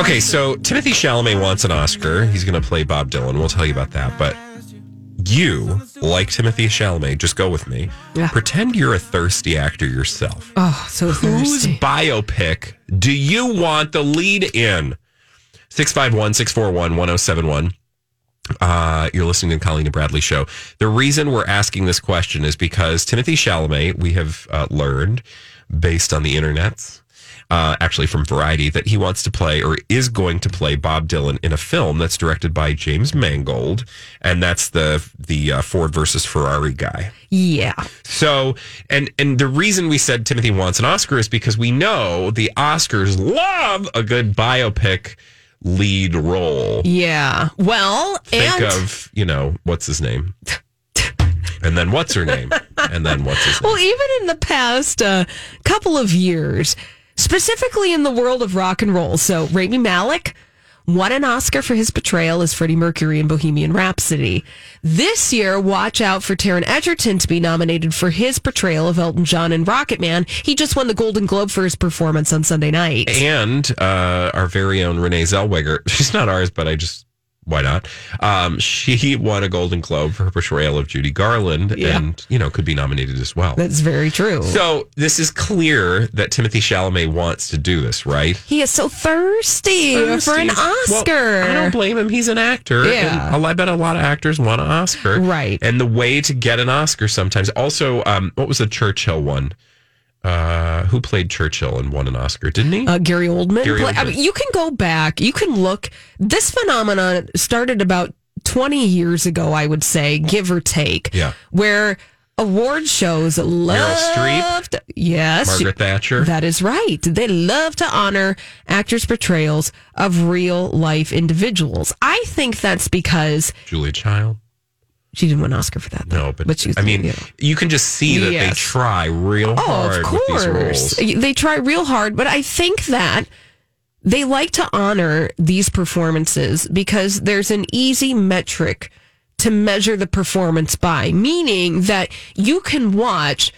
Okay, so Timothée Chalamet wants an Oscar. He's going to play Bob Dylan. We'll tell you about that. But you, like Timothée Chalamet, just go with me. Yeah. Pretend you're a thirsty actor yourself. Oh, so Whose thirsty. biopic do you want the lead in? 651 641 1071. Uh, you're listening to Colleen and Bradley show. The reason we're asking this question is because Timothée Chalamet, we have uh, learned based on the internets, uh, actually from Variety, that he wants to play or is going to play Bob Dylan in a film that's directed by James Mangold, and that's the the uh, Ford versus Ferrari guy. Yeah. So, and and the reason we said Timothée wants an Oscar is because we know the Oscars love a good biopic lead role. Yeah. Well, Think and of, you know, what's his name? and then what's her name? And then what's his name? well, even in the past uh, couple of years, specifically in the world of rock and roll. So, Rami Malek won an Oscar for his portrayal as Freddie Mercury in Bohemian Rhapsody. This year, watch out for Taron Egerton to be nominated for his portrayal of Elton John in Rocketman. He just won the Golden Globe for his performance on Sunday night. and uh, our very own Renee Zellweger. She's not ours, but I just why not? Um, she won a Golden Globe for her portrayal of Judy Garland, Yeah. and you know could be nominated as well. That's very true. So this is clear that Timothée Chalamet wants to do this, right? he is so thirsty, for an Thirsty. Well, Oscar. I don't blame him. He's an actor. Yeah. And I bet a lot of actors want an Oscar. Right. And the way to get an Oscar sometimes. Also, um, what was the Churchill one? Uh, who played Churchill and won an Oscar? Didn't he? uh, Gary Oldman. Gary play- I mean, you can go back. You can look. This phenomenon started about 20 years ago, I would say, give or take. Yeah. Where award shows loved. Yes. Margaret Thatcher. That is right. They love to honor actors' portrayals of real life individuals. I think that's because Julia Child. She didn't win an Oscar for that. Though. No, but, she was, I mean, you know. you can just see that they try real Oh, hard of with these course. roles. They try real hard, but I think that they like to honor these performances because there's an easy metric to measure the performance by, meaning that you can watch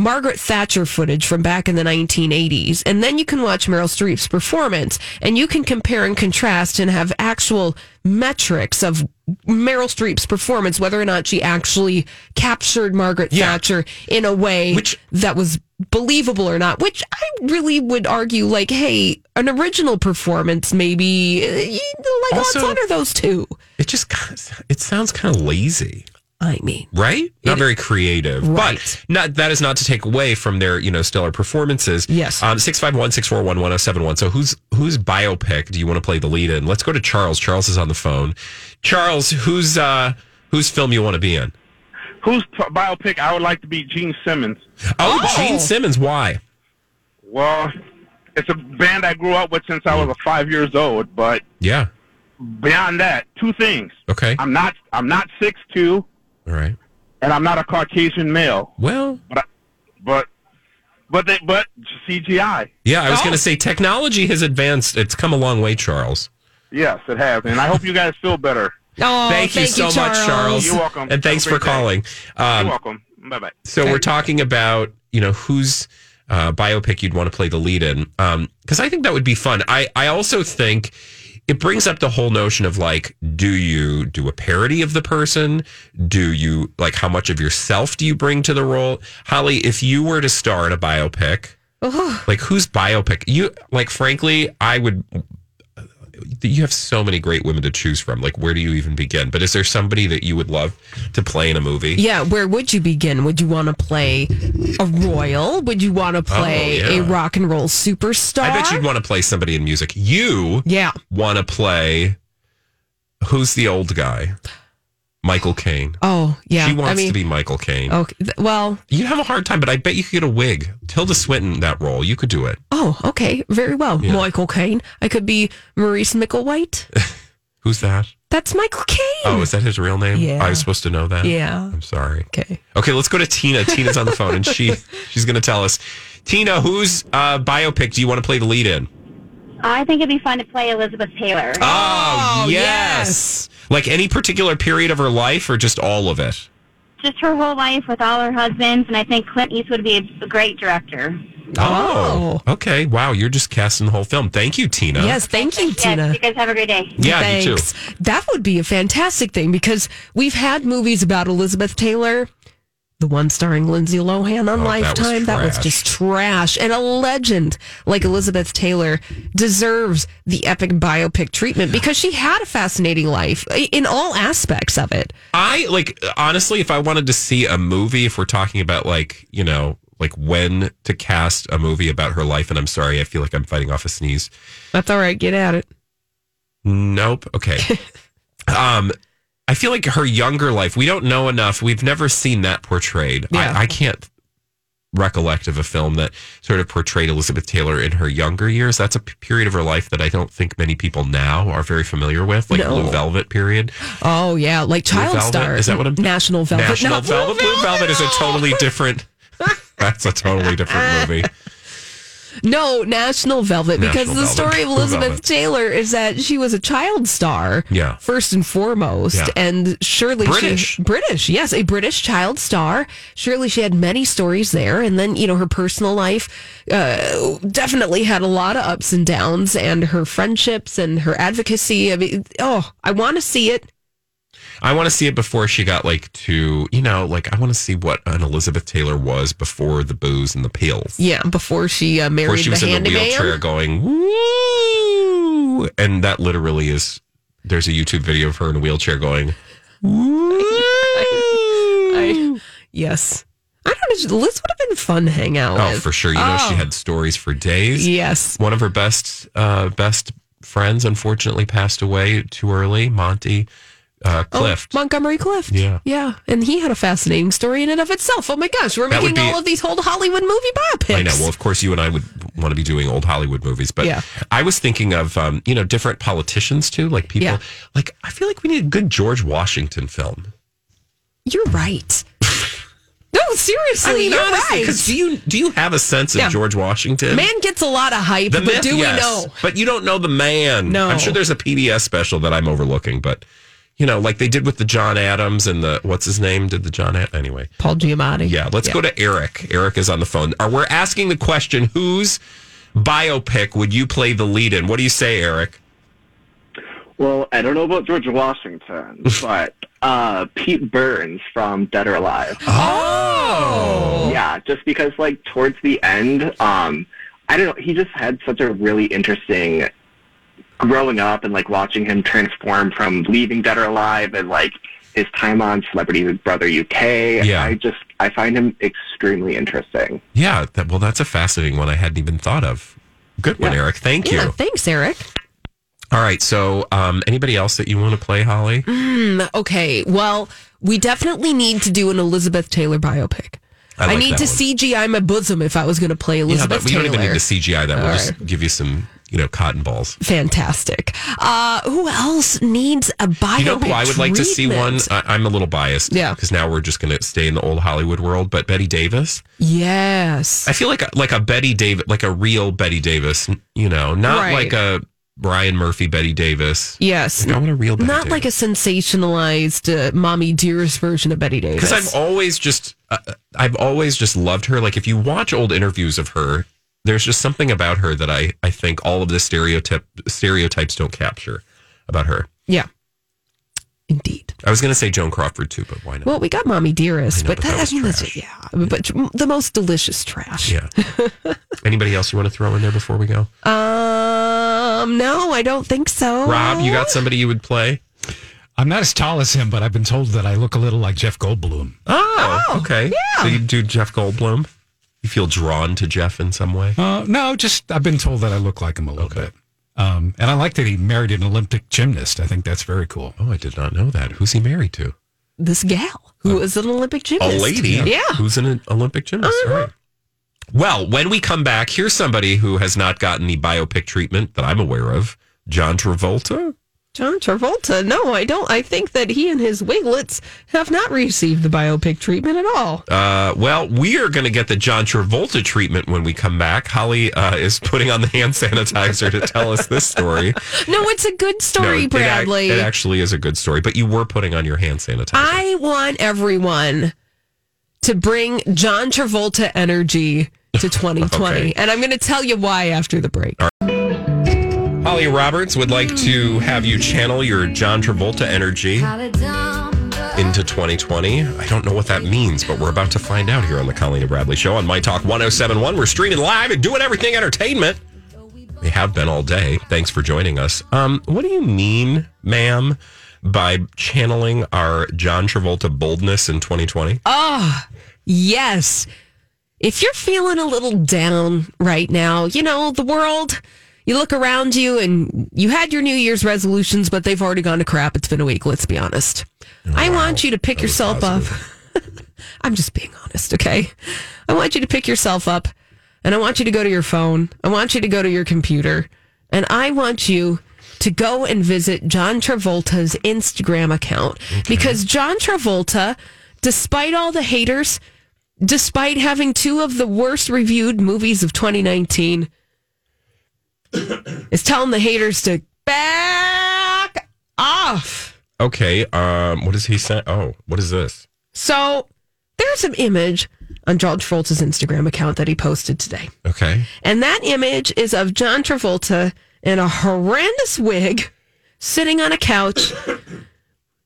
Margaret Thatcher footage from back in the 1980s, and then you can watch Meryl Streep's performance, and you can compare and contrast and have actual metrics of Meryl Streep's performance, whether or not she actually captured Margaret Yeah. Thatcher in a way Which- that was believable or not. Which I really would argue, like, hey, an original performance, maybe, know, like, Also- let's honor those two. It just it sounds kind of lazy. I mean, right? Not very creative, Right. but not that is not to take away from their you know stellar performances. Yes. Um, six five one six four one one zero seven one. So whose whose biopic do you want to play the lead in? Let's go to Charles. Charles is on the phone. Charles, whose uh whose film you want to be in? Whose p- biopic I would like to be Gene Simmons. Oh, Oh. Gene Simmons. Why? Well, it's a band I grew up with since I was a five years old. But Yeah. beyond that, two things: Okay. I'm not I'm not six two, All right. and I'm not a Caucasian male. Well, But I, but but they but CGI. yeah. I was Oh. going to say technology has advanced. It's come a long way, Charles. Yes, it has, and I hope you guys feel better. oh, thank, you so much, Charles. You're welcome. And thanks for calling. Um, You're welcome. Bye bye. So we're talking about you know whose uh, biopic you'd want to play the lead in, because I think that would be fun. I I also think it brings up the whole notion of like, do you do a parody of the person? Do you like how much of yourself do you bring to the role? Holly, if you were to star in a biopic, Like whose biopic? You like frankly, I would you have so many great women to choose from. Like where do you even begin? But is there somebody that you would love to play in a movie? Yeah, where would you begin? Would you want to play a royal? Would you want to oh, play Oh, yeah. a rock and roll superstar? I bet you'd want to play somebody in music. You Yeah. want to play who's the old guy? Michael Caine. Oh, yeah. She wants I mean, to be Michael Caine. Okay. Well, You'd have a hard time, but I bet you could get a wig. Tilda Swinton, that role, you could do it. oh, okay. Very well. Yeah. Michael Caine. I could be Maurice Micklewhite. Who's that? That's Michael Caine. Oh, is that his real name? Yeah. I was supposed to know that. Yeah. I'm sorry. Okay. Okay, let's go to Tina. Tina's on the phone, and she she's going to tell us. Tina, whose uh, biopic do you want to play the lead in? I think it'd be fun to play Elizabeth Taylor. Oh, oh yes. Like any particular period of her life, or just all of it? Just her whole life with all her husbands, and I think Clint Eastwood would be a, a great director. Oh, oh, okay. Wow, you're just casting the whole film. Thank you, Tina. Yes, thank you, Yes, Tina. you guys have a great day. Yeah, Thanks. you too. That would be a fantastic thing because we've had movies about Elizabeth Taylor. The one starring Lindsay Lohan on Oh, that was Lifetime. That was, just trash. And a legend like Elizabeth Taylor deserves the epic biopic treatment because she had a fascinating life in all aspects of it. I like honestly, if I wanted to see a movie, if we're talking about like you know, like when to cast a movie about her life, and I'm sorry, I feel like I'm fighting off a sneeze. That's all right. Get at it. Nope. Okay. um, I feel like her younger life, we don't know enough. We've never seen that portrayed. Yeah. I, I can't recollect of a film that sort of portrayed Elizabeth Taylor in her younger years. That's a period of her life that I don't think many people now are very familiar with, like No. Blue Velvet period. Oh yeah, like Child Velvet? Star. Is that what I'm- National Velvet? National Not Velvet. Blue Velvet is a totally different. That's a totally different movie. No, National Velvet, because National the Velvet. story of Elizabeth Velvet. Taylor is that she was a child star, Yeah. first and foremost, Yeah. and surely British. she British, yes, a British child star. Surely she had many stories there, and then you know her personal life uh, definitely had a lot of ups and downs, and her friendships and her advocacy. I mean, oh, I want to see it. I want to see it before she got like to, you know, like I want to see what an Elizabeth Taylor was before the booze and the pills. Yeah, before she uh, Before married she was in the wheelchair going, woo. And that literally is, there's a YouTube video of her in a wheelchair going, I, yes, I don't know. Liz would have been fun to hang out oh, with. for sure. You know, she Oh. had stories for days. Yes. One of her best, uh, best friends unfortunately passed away too early. Monty uh, Clift. Oh, Montgomery Clift. Yeah. Yeah. And he had a fascinating story in and of itself. Oh my gosh, we're That making all of these old Hollywood movie biopics. I know. Well, of course, you and I would want to be doing old Hollywood movies, but Yeah. I was thinking of um, you know different politicians too, like people. Yeah. Like I feel like we need a good George Washington film. You're right. no, seriously, I mean, you're honestly, right. because do you do you have a sense of Yeah. George Washington? Man gets a lot of hype, the but myth, do yes, we know? But you don't know the man. No. I'm sure there's a PBS special that I'm overlooking, but you know, like they did with the John Adams and the what's his name? Did the John Ad- anyway? Paul Giamatti. Yeah, let's go to Eric. Eric is on the phone. Are we're asking the question: Whose biopic would you play the lead in? What do you say, Eric? Well, I don't know about George Washington, but uh, Pete Burns from Dead or Alive. Oh, Yeah, just because like towards the end, um, I don't know, he just had such a really interesting growing up and like watching him transform from leaving Dead or Alive and like his time on Celebrity Big Brother UK. Yeah. I just I find him extremely interesting. yeah. That, well, that's a fascinating one. I hadn't even thought of. Good one, Yeah. Eric. Thank Yeah, you. thanks, Eric. All right. So, um, anybody else that you want to play, Holly? Okay, well, we definitely need to do an Elizabeth Taylor biopic. I I, need that to one. CGI my bosom if I was going to play Yeah, Elizabeth but we Taylor. don't even need to CGI that. We'll All just give you some, you know, cotton balls. Fantastic. Uh, who else needs a biopic? You know who I would like to see one? I, I'm a little biased. Yeah. Because now we're just going to stay in the old Hollywood world. But Bette Davis, Yes. I feel like a, like a Bette Davis, like a real Bette Davis. You know, not Right. like a Ryan Murphy Bette Davis. Yes. I want a real Bette Not like a sensationalized uh, mommy dearest version of Bette Davis. because I've always just uh, I've always just loved her. Like if you watch old interviews of her, there's just something about her that I I think all of the stereotype stereotypes don't capture about her. yeah. Indeed. I was going to say Joan Crawford too, but why not? Well, we got Mommy Dearest, I know, but, but that, that was I mean, that's, trash. yeah, but the most delicious trash. yeah. Anybody else you want to throw in there before we go? Um, no, I don't think so. Rob, you got somebody you would play? I'm not as tall as him, but I've been told that I look a little like Jeff Goldblum. Oh, okay. yeah. So you do Jeff Goldblum? You feel drawn to Jeff in some way? Uh, no, just I've been told that I look like him a little bit. Um, and I like that he married an Olympic gymnast. I think that's very cool. Oh, I did not know that. Who's he married to? This gal who is an Olympic gymnast. A lady. Yeah. Who's an Olympic gymnast. All right. Well, when we come back, here's somebody who has not gotten the biopic treatment that I'm aware of. John Travolta. John Travolta. No, I don't. I think that he and his wiglets have not received the biopic treatment at all. Uh, well, we are going to get the John Travolta treatment when we come back. Holly uh, is putting on the hand sanitizer to tell us this story. No, it's a good story, it ac- Bradley. It, actually is a good story, but you were putting on your hand sanitizer. I want everyone to bring John Travolta energy to 2020. Okay. And I'm going to tell you why after the break. Holly Roberts would like to have you channel your John Travolta energy into 2020. I don't know what that means, but we're about to find out here on the Colleen and Bradley Show on My Talk 1071. We're streaming live and doing everything entertainment. We have been all day. Thanks for joining us. Um, what do you mean, ma'am, by channeling our John Travolta boldness in 2020? Oh, yes. If you're feeling a little down right now, you know, the world, you look around you and you had your New Year's resolutions, but they've already gone to crap. It's been a week, let's be honest. I want you to pick yourself up. I'm just being honest, okay? I want you to pick yourself up and I want you to go to your phone. I want you to go to your computer and I want you to go and visit John Travolta's Instagram account because John Travolta, despite all the haters, despite having two of the worst reviewed movies of 2019, is telling the haters to back off. Okay. Um, what does he say? Oh, what is this? So there's an image on John Travolta's Instagram account that he posted today. Okay. And that image is of John Travolta in a horrendous wig sitting on a couch.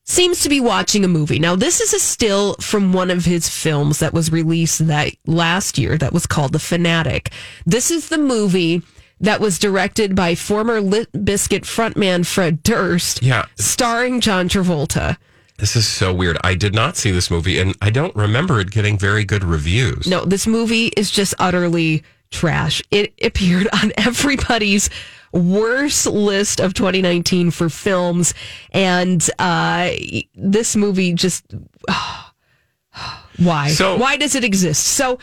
Seems to be watching a movie. Now, this is a still from one of his films that was released that last year that was called The Fanatic. This is the movie that was directed by former Limp Bizkit frontman Fred Durst, Yeah. starring John Travolta. This is so weird. I did not see this movie, and I don't remember it getting very good reviews. No, this movie is just utterly trash. It appeared on everybody's worst list of 2019 for films, and uh, this movie just why? So- why does it exist? So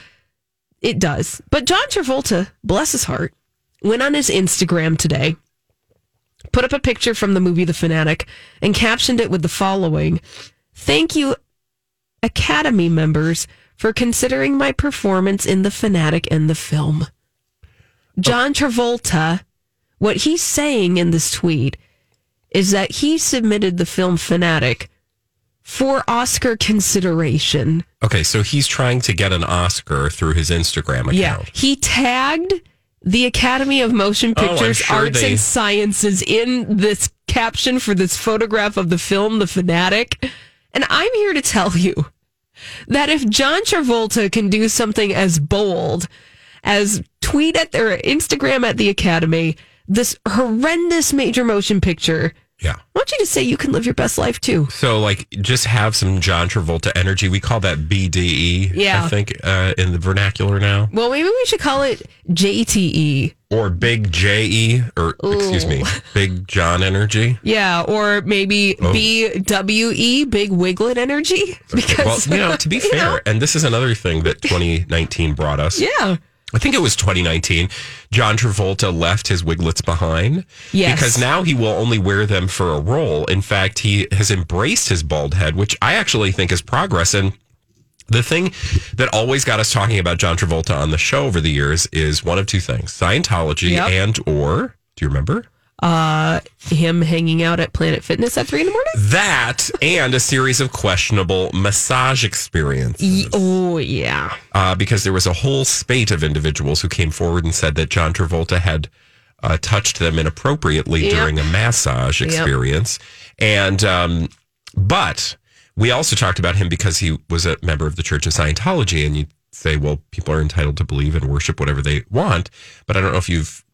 it does. But John Travolta, bless his heart, went on his Instagram today, put up a picture from the movie The Fanatic, and captioned it with the following: "Thank you, Academy members." For considering my performance in The Fanatic and the film. John oh. Travolta, what he's saying in this tweet is that he submitted the film Fanatic for Oscar consideration. Okay, so he's trying to get an Oscar through his Instagram account. Yeah. He tagged the Academy of Motion Oh, Pictures sure Arts they- and Sciences in this caption for this photograph of the film The Fanatic. And I'm here to tell you that if John Travolta can do something as bold as tweet at their Instagram at the Academy this horrendous major motion picture, Yeah. I want you to say you can live your best life too. So, like, just have some John Travolta energy. We call that BDE, Yeah. I think, uh, in the vernacular now. Well, maybe we should call it. JTE. Or Big JE, or excuse me, Big John energy. Yeah, or maybe Oh. BWE, Big Wiglet Energy. Because, Well, you know, to be you fair, know, and this is another thing that 2019 brought us. yeah. I think it was 2019. John Travolta left his wiglets behind. Yes. Because now he will only wear them for a role. In fact, he has embraced his bald head, which I actually think is progress. And the thing that always got us talking about John Travolta on the show over the years is one of two things Scientology Yep. and or, do you remember? Uh, him hanging out at Planet Fitness at three in the morning? That and a series of questionable massage experiences. Oh, yeah. uh, because there was a whole spate of individuals who came forward and said that John Travolta had uh, touched them inappropriately Yep. during a massage experience. And um, but we also talked about him because he was a member of the Church of Scientology, and you say, well, people are entitled to believe and worship whatever they want. But I don't know if you've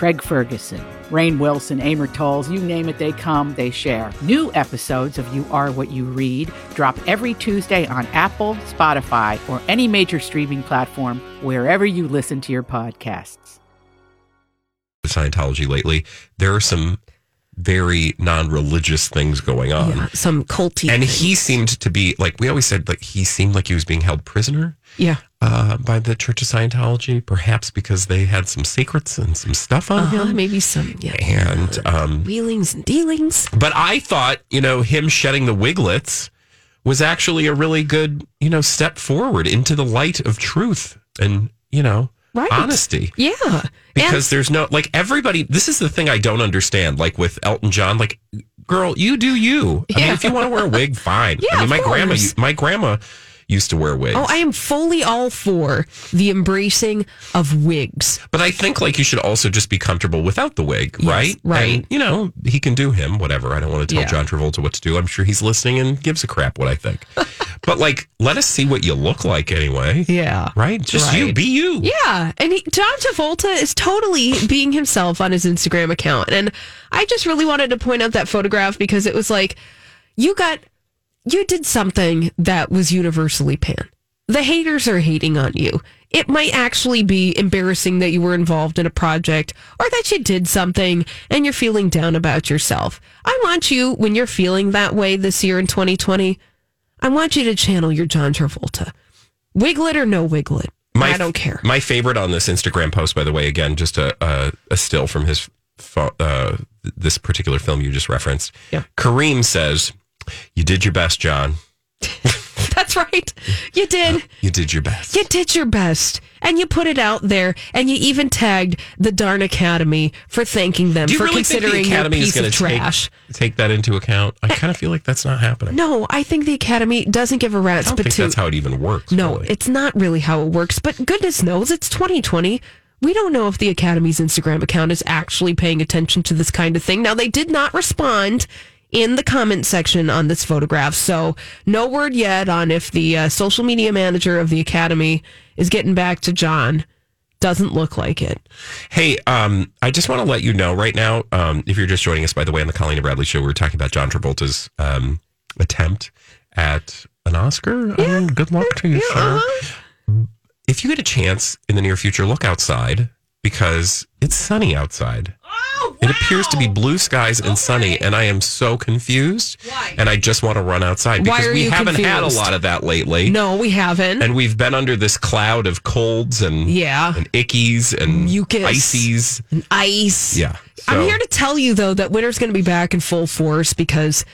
Craig Ferguson, Rainn Wilson, Amor Towles, you name it, they come, they share. New episodes of You Are What You Read drop every Tuesday on Apple, Spotify, or any major streaming platform wherever you listen to your podcasts. Scientology lately, there are some very non-religious things going on. Yeah, some culty. And things. he seemed to be like we always said, like he seemed like he was being held prisoner yeah. Uh, by the Church of Scientology, perhaps because they had some secrets and some stuff on Uh-huh, him. maybe some yeah, And um, wheelings and dealings. but I thought, you know, him shedding the wiglets was actually a really good, you know, step forward into the light of truth and, you know, Right. honesty. Yeah. Because there's no like everybody this is the thing I don't understand. Like with Elton John, like girl, you do you. I mean, if you want to wear a wig, fine. Yeah, I mean my grandma my grandma used to wear wigs. Oh, I am fully all for the embracing of wigs. But I think like you should also just be comfortable without the wig, Yes, right? right. And, you know, he can do him, whatever. I don't want to tell Yeah. John Travolta what to do. I'm sure he's listening and gives a crap what I think. but like, let us see what you look like anyway. Yeah. Right? Just you, be you. Yeah, and he, John Travolta is totally being himself on his Instagram account, and I just really wanted to point out that photograph because it was like you got you did something that was universally pan. The haters are hating on you. It might actually be embarrassing that you were involved in a project or that you did something and you're feeling down about yourself. I want you, when you're feeling that way this year in 2020, I want you to channel your John Travolta. Wiglet or no wiggle wiglet. I don't care. My favorite on this Instagram post, by the way, again, just a a, a still from his uh, this particular film you just referenced. Yeah. Kareem says, "You did your best, John. That's right. You did. You did your best." You did your best. And you put it out there. And you even tagged the darn Academy for thanking them for really considering the your Academy is piece of to take, trash. take that into account? I eh. kind of feel like that's not happening. No, I think the Academy doesn't give a rat's I don't think that's how it even works. No, really. it's not really how it works. But goodness knows, it's 2020. We don't know if the Academy's Instagram account is actually paying attention to this kind of thing. Now, they did not respond in the comment section on this photograph. So, no word yet on if the uh, social media manager of the Academy is getting back to John. Doesn't look like it. Hey, um, I just want to let you know right now, um, if you're just joining us, by the way, on the Colleen and Bradley show, we were talking about John Travolta's um, attempt at an Oscar. Um, good luck to you, sir. If you get a chance in the near future, look outside because it's sunny outside. It appears to be blue skies and sunny, and I am so confused. Why? And I just want to run outside Why because are we you haven't had a confused? lot of that lately. No, we haven't. And we've been under this cloud of colds and Yeah. and ickies and Mucus. ices. And Ice. Yeah. I'm So- here to tell you though that winter's going to be back in full force because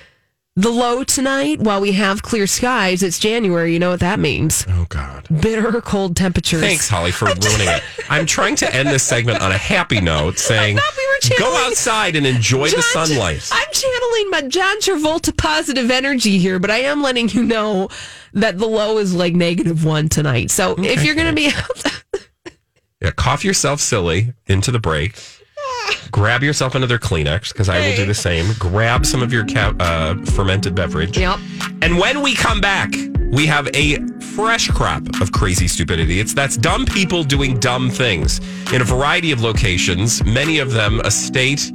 the low tonight, while we have clear skies, it's January. You know what that means? Oh God. Bitter cold temperatures. Thanks, Holly, for ruining it. I'm trying to end this segment on a happy note, saying, were "Go outside and enjoy the sunlight." I'm channeling my John Travolta positive energy here, but I am letting you know that the low is like negative one tonight. So if you're going to be out, Yeah, cough yourself silly into the break. Grab yourself another Kleenex because I will do the same. Grab some of your ca- uh, fermented beverage. Yep. And when we come back, we have a fresh crop of crazy stupidity. It's that's dumb people doing dumb things in a variety of locations. Many of them a state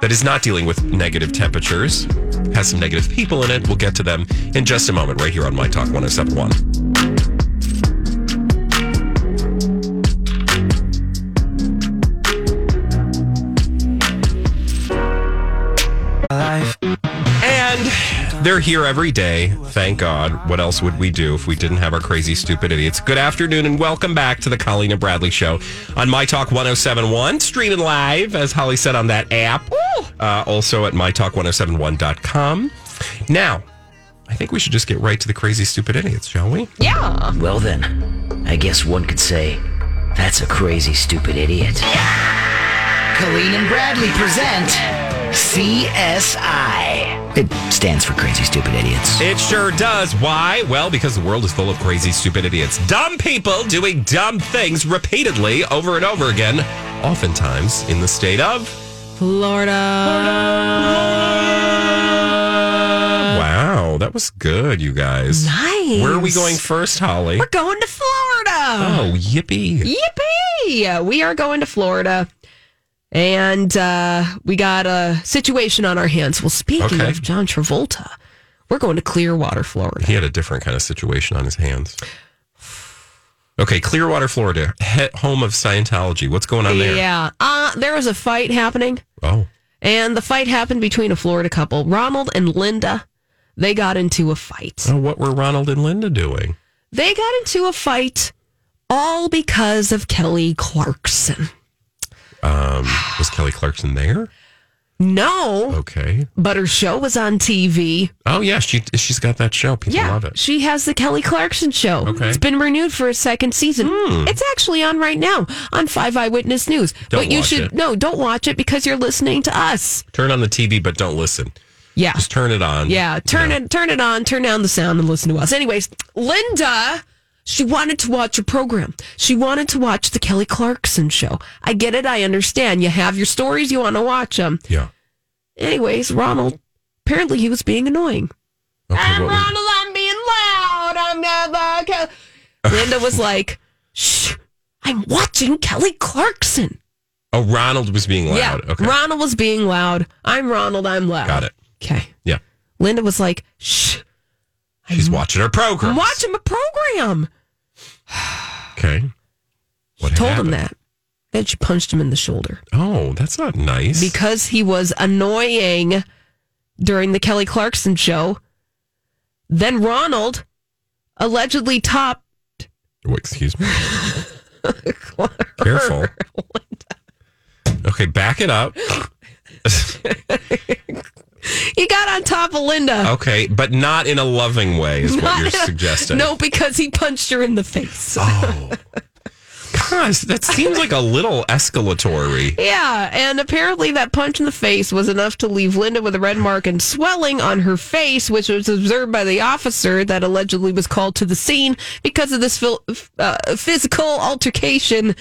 that is not dealing with negative temperatures, has some negative people in it. We'll get to them in just a moment, right here on My Talk 1071. They're here every day. Thank God. What else would we do if we didn't have our crazy, stupid idiots? Good afternoon and welcome back to the Colleen and Bradley Show on My Talk 1071, streaming live, as Holly said, on that app. Uh, also at MyTalk1071.com. Now, I think we should just get right to the crazy, stupid idiots, shall we? Yeah. Well, then, I guess one could say that's a crazy, stupid idiot. Colleen and Bradley present CSI. It stands for Crazy Stupid Idiots. It sure does. Why? Well, because the world is full of crazy, stupid idiots. Dumb people doing dumb things repeatedly over and over again, oftentimes in the state of Florida. Florida. Wow, that was good, you guys. Nice. Where are we going first, Holly? We're going to Florida. Oh, yippee. Yippee! We are going to Florida. And uh, we got a situation on our hands. Well, speaking Okay. of John Travolta, we're going to Clearwater, Florida. He had a different kind of situation on his hands. Okay, Clearwater, Florida, home of Scientology. What's going on there? Yeah. Uh, there was a fight happening, Oh, and the fight happened between a Florida couple, Ronald and Linda. They got into a fight. oh, what were Ronald and Linda doing? They got into a fight all because of Kelly Clarkson. Um, was Kelly Clarkson there? No, Okay. but her show was on TV. Oh yeah, she she's got that show. People Yeah, love it. she has the Kelly Clarkson show. Okay. It's been renewed for a second season. Hmm. It's actually on right now on Five Eyewitness News. Don't but you should it. no, don't watch it because you're listening to us. Turn on the TV, but don't listen. Yeah. Just turn it on. Yeah, turn Yeah. it turn it on, turn down the sound and listen to us. Anyways, Linda, she wanted to watch a program. She wanted to watch the Kelly Clarkson show. I get it, I understand. You have your stories, you want to watch them. Yeah. Anyways, Ronald, apparently he was being annoying. Okay. I'm what was- Ronald, I'm being loud. I'm not like Kel-" Linda was like, "Shh, I'm watching Kelly Clarkson." oh, Ronald was being loud. Yeah, Okay. Ronald was being loud. I'm Ronald. I'm loud. Got it. Okay. Yeah. Linda was like, "Shh, She's watching her program. I'm watching my program." Okay. What Told happened? him that. Then she punched him in the shoulder Oh, that's not nice. because he was annoying during the Kelly Clarkson show. Then Ronald allegedly topped Oh, excuse me. Careful. Okay, back it up. He got on top of Linda. Okay, but not in a loving way, is what you're a- suggesting. No, because he punched her in the face. Oh. Gosh, that seems like a little escalatory. Yeah, and apparently that punch in the face was enough to leave Linda with a red mark and swelling on her face, which was observed by the officer that allegedly was called to the scene because of this phil- uh, physical altercation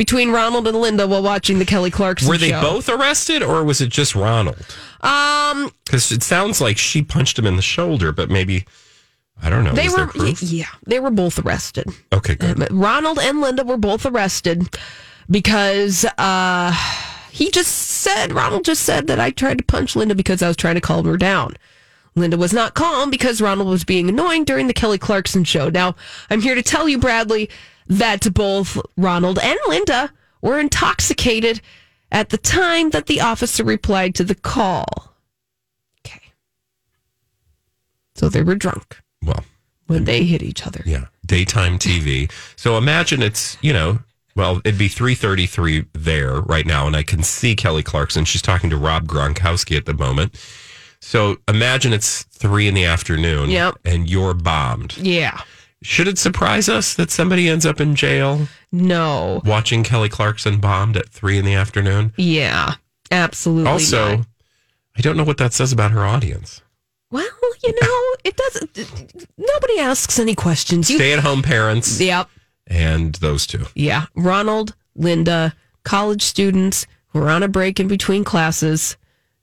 between Ronald and Linda while watching the Kelly Clarkson show. Were they show. both arrested or was it just Ronald? Um, Because it sounds like she punched him in the shoulder, but maybe, I don't know. they were yeah, they were both arrested. Okay, good. Um, Ronald and Linda were both arrested because uh, he just said, Ronald just said that I tried to punch Linda because I was trying to calm her down. Linda was not calm because Ronald was being annoying during the Kelly Clarkson show. Now, I'm here to tell you, Bradley, that both Ronald and Linda were intoxicated at the time that the officer replied to the call. Okay. So they were drunk Well, when they hit each other. yeah, daytime TV. So imagine it's, you know, well, it'd be 333 there right now, and I can see Kelly Clarkson. She's talking to Rob Gronkowski at the moment. So imagine it's three in the afternoon Yep. and you're bombed. Yeah. Should it surprise us that somebody ends up in jail No. watching Kelly Clarkson bombed at three in the afternoon? Yeah, absolutely. also, not. I don't know what that says about her audience. well, you know, it doesn't. Nobody asks any questions. You, Stay at home parents yep, and those two. yeah. Ronald, Linda, college students who are on a break in between classes,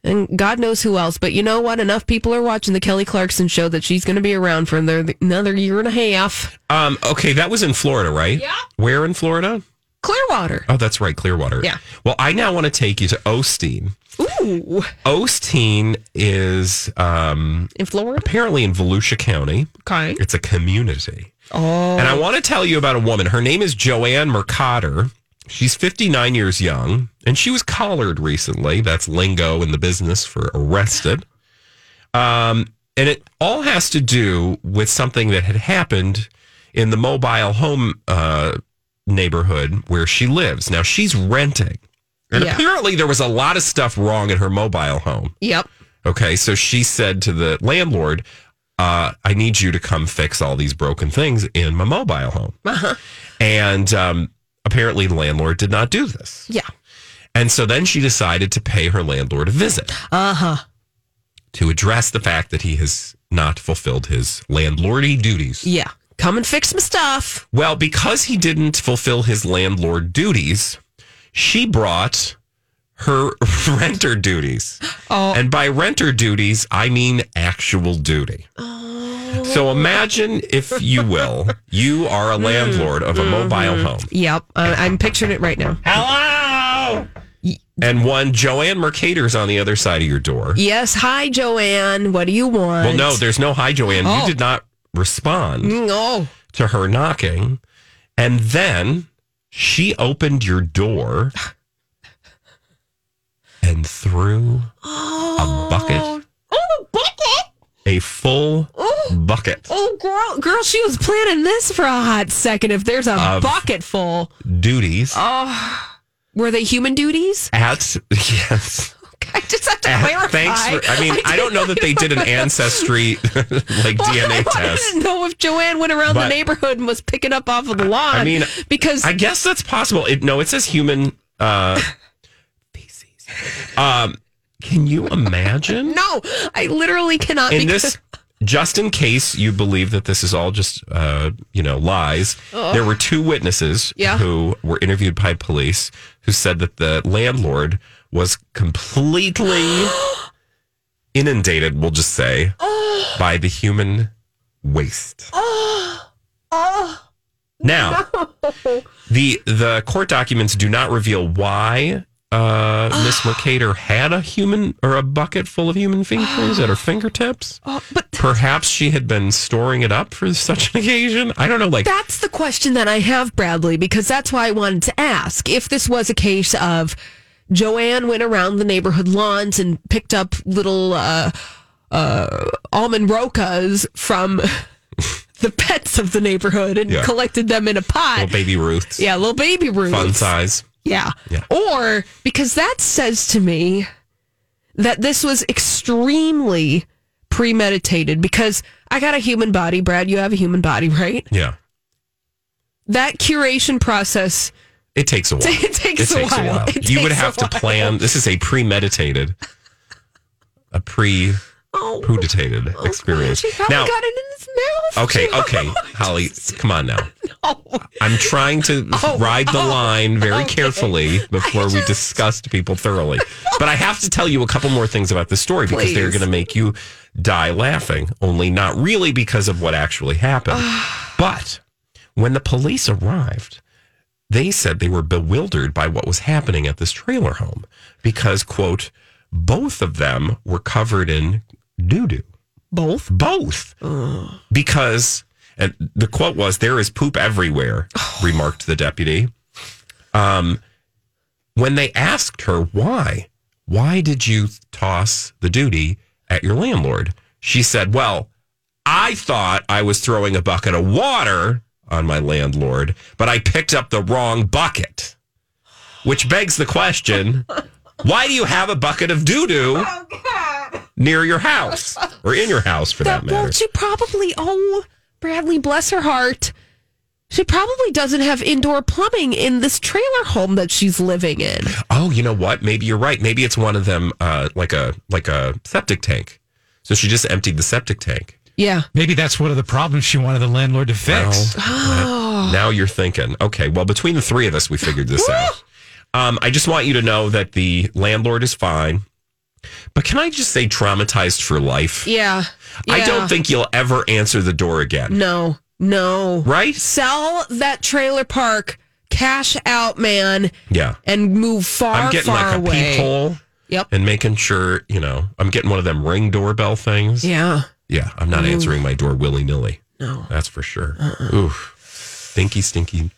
and God knows who else. But you know what? Enough people are watching the Kelly Clarkson show that she's going to be around for another, another year and a half. Um, okay, that was in Florida, right? Yeah. Where in Florida? Clearwater. Oh, that's right, Clearwater. Yeah. Well, I now want to take you to Osteen. Ooh, Osteen is um, in Florida. apparently in Volusia County. Okay. It's a community. Oh, And I want to tell you about a woman. Her name is Joanne Mercader. She's 59 years young, and she was collared recently. That's lingo in the business for arrested. Um, and it all has to do with something that had happened in the mobile home uh, neighborhood where she lives. Now she's renting. And Yeah. apparently there was a lot of stuff wrong in her mobile home. Yep. Okay, so she said to the landlord, uh, I need you to come fix all these broken things in my mobile home. Uh-huh. And um, apparently the landlord did not do this. Yeah. And so then she decided to pay her landlord a visit Uh huh. to address the fact that he has not fulfilled his landlordy duties. Yeah. Come and fix my stuff. Well, because he didn't fulfill his landlord duties, she brought her renter duties. Oh. And by renter duties, I mean actual duty. Oh. So imagine, if you will, you are a hmm. landlord of a mm-hmm. mobile home. Yep. Uh, I'm picturing it right now. Hello. And one Joanne Mercator's on the other side of your door. Yes. Hi, Joanne. What do you want? Well, no, there's no hi, Joanne. Oh. You did not respond No. to her knocking. And then she opened your door and threw a bucket, Oh, a bucket. a full bucket Oh, girl, girl, she was planning this for a hot second. If there's a Of- bucket full, duties oh, were they human duties? at, yes. I just have to clarify. thanks for, I mean, I, don't know that they did an ancestry like Well, DNA I test. I didn't know if Joanne went around the neighborhood and was picking up off of the lawn. I mean, because I guess that's possible. It, no, it says human uh. Um, can you imagine? no, I literally cannot. in because, this just in case you believe that this is all just uh, you know lies there were two witnesses Yeah. who were interviewed by police who said that the landlord was completely inundated we'll just say by the human waste now the the court documents do not reveal why uh, Miss Mercator had a human or a bucket full of human fingers at her fingertips. Oh, but Perhaps she had been storing it up for such an occasion. I don't know. Like, that's the question that I have, Bradley, because that's why I wanted to ask if this was a case of Joanne went around the neighborhood lawns and picked up little uh, uh, almond rocas from the pets of the neighborhood and Yeah. collected them in a pot. little baby Ruths, yeah, little baby Ruths. fun size. Yeah. Yeah. Or because that says to me that this was extremely premeditated because I got a human body, Brad. You have a human body, right? Yeah, That curation process. it takes a while. It takes a while. It you would a have to plan. This is a premeditated, a pre Oh, premeditated oh, experience. she probably Now, got it in his mouth. okay, okay, Holly, come on now. Oh, I'm trying to Oh, ride the oh, line very okay. carefully before we discuss people thoroughly. But I have to tell you a couple more things about this story because they're going to make you die laughing, only not really because of what actually happened. but when the police arrived, they said they were bewildered by what was happening at this trailer home because, quote, both of them were covered in doo doo. Both? Both. Because, and the quote was, there is poop everywhere, remarked the deputy. Um, when they asked her why, why did you toss the duty at your landlord? She said, well, I thought I was throwing a bucket of water on my landlord, but I picked up the wrong bucket. Which begs the question why do you have a bucket of doo doo near your house or in your house for that, That, well, matter? she probably, oh, Bradley, bless her heart. She probably doesn't have indoor plumbing in this trailer home that she's living in. Oh, you know what? Maybe you're right. Maybe it's one of them, uh, like a like a septic tank. So she just emptied the septic tank. Yeah. Maybe that's one of the problems she wanted the landlord to fix. Well, now you're thinking, okay, well, between the three of us, we figured this out. Um, I just want you to know that the landlord is fine. But can I just say traumatized for life? Yeah. I don't think you'll ever answer the door again. No, no. Right? Sell that trailer park, cash out, man, Yeah. and move far, I'm getting far like a away. peephole Yep. and making sure, you know, I'm getting one of them ring doorbell things. Yeah. Yeah, I'm not Ooh. answering my door willy nilly. No. That's for sure. Uh-uh. Oof. Stinky, stinky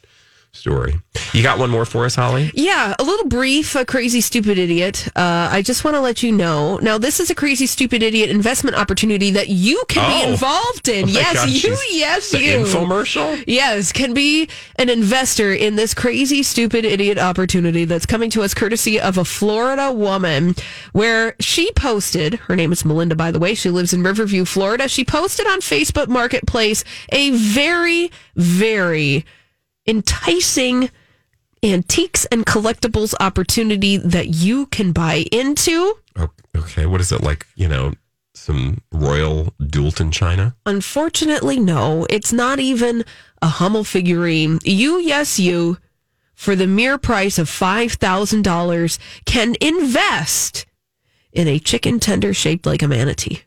story. You got one more for us, Holly? Yeah, a little brief, a crazy stupid idiot. Uh, I just want to let you know. Now, this is a crazy stupid idiot investment opportunity that you can Oh. be involved in. Oh yes, gosh, you. Yes, the you. infomercial? Yes, can be an investor in this crazy stupid idiot opportunity that's coming to us courtesy of a Florida woman, where she posted. Her name is Melinda, by the way. She lives in Riverview, Florida. She posted on Facebook Marketplace a very, very enticing antiques and collectibles opportunity that you can buy into. Oh, okay. What is it like? You know, some Royal Doulton china? Unfortunately, no, it's not even a Hummel figurine. You, yes, you, for the mere price of $5,000, can invest in a chicken tender shaped like a manatee.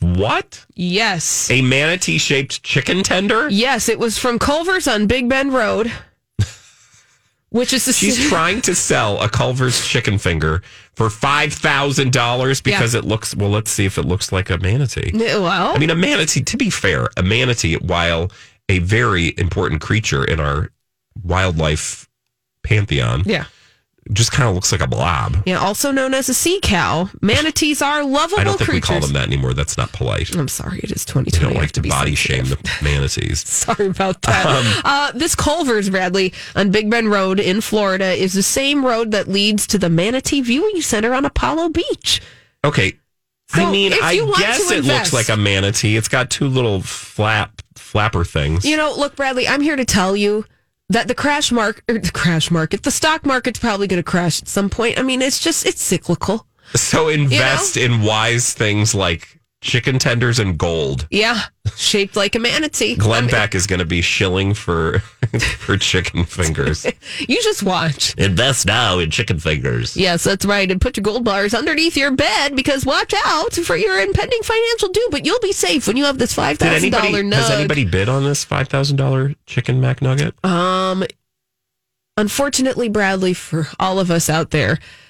What? Yes. A manatee shaped chicken tender? Yes, it was from Culver's on Big Bend Road, which is the She's trying to sell a Culver's chicken finger for five thousand dollars because it looks. Well, let's see if it looks like a manatee. Well, I mean, a manatee. To be fair, a manatee, while a very important creature in our wildlife pantheon, yeah. Just kind of looks like a blob. Yeah, also known as a sea cow. Manatees are lovable I don't think creatures. we call them that anymore. That's not polite. I'm sorry, it is We 2020. don't like to be body sensitive. shame the manatees. Sorry about that. Um, uh, this Culver's, Bradley, on Big Bend Road in Florida, is the same road that leads to the Manatee Viewing Center on Apollo Beach. Okay. So I mean, I guess it looks like a manatee. It's got two little flap flapper things. You know, look, Bradley, I'm here to tell you that the crash mark, or the crash market, the stock market's probably going to crash at some point. I mean, it's just it's cyclical. So invest in wise things like chicken tenders and gold. Yeah, shaped like a manatee. Glenn I mean, Beck is going to be shilling for for chicken fingers. You just watch. Invest now in chicken fingers. Yes, that's right. And put your gold bars underneath your bed because watch out for your impending financial doom. But you'll be safe when you have this five thousand dollar thousand has anybody bid on this five thousand dollar chicken McNugget? Um, unfortunately, Bradley, for all of us out there,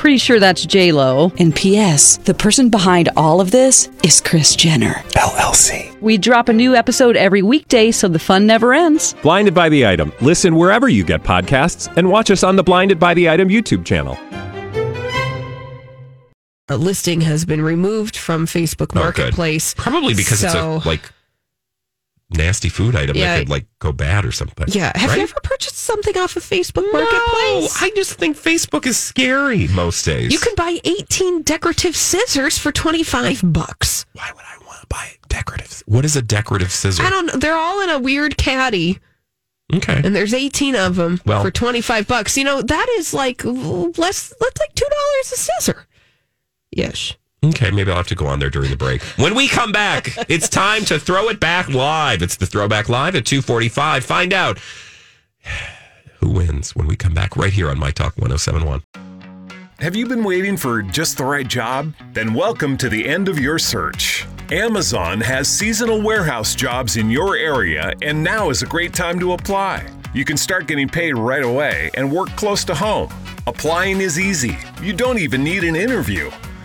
Pretty sure that's J Lo. And P.S. The person behind all of this is Kris Jenner LLC. We drop a new episode every weekday, so the fun never ends. Blinded by the item. Listen wherever you get podcasts, and watch us on the Blinded by the Item YouTube channel. a listing has been removed from Facebook Oh. Marketplace. Probably because So- it's a like nasty food item Yeah. that could like go bad or something. Yeah. Have right? you ever purchased something off of Facebook Marketplace? No? I just think Facebook is scary most days. You can buy 18 decorative scissors for 25 bucks. Why would I want to buy decorative? What is a decorative scissor? I don't know. They're all in a weird caddy, Okay. and there's 18 of them Well- for 25 bucks. You know, that is like less, that's like $2 a scissor. Yes. Okay, maybe I'll have to go on there during the break. When we come back, it's time to throw it back live. It's the throwback live at 245. Find out who wins when we come back right here on My Talk 1071. Have you been waiting for just the right job? Then welcome to the end of your search. Amazon has seasonal warehouse jobs in your area, and now is a great time to apply. You can start getting paid right away and work close to home. Applying is easy. You don't even need an interview.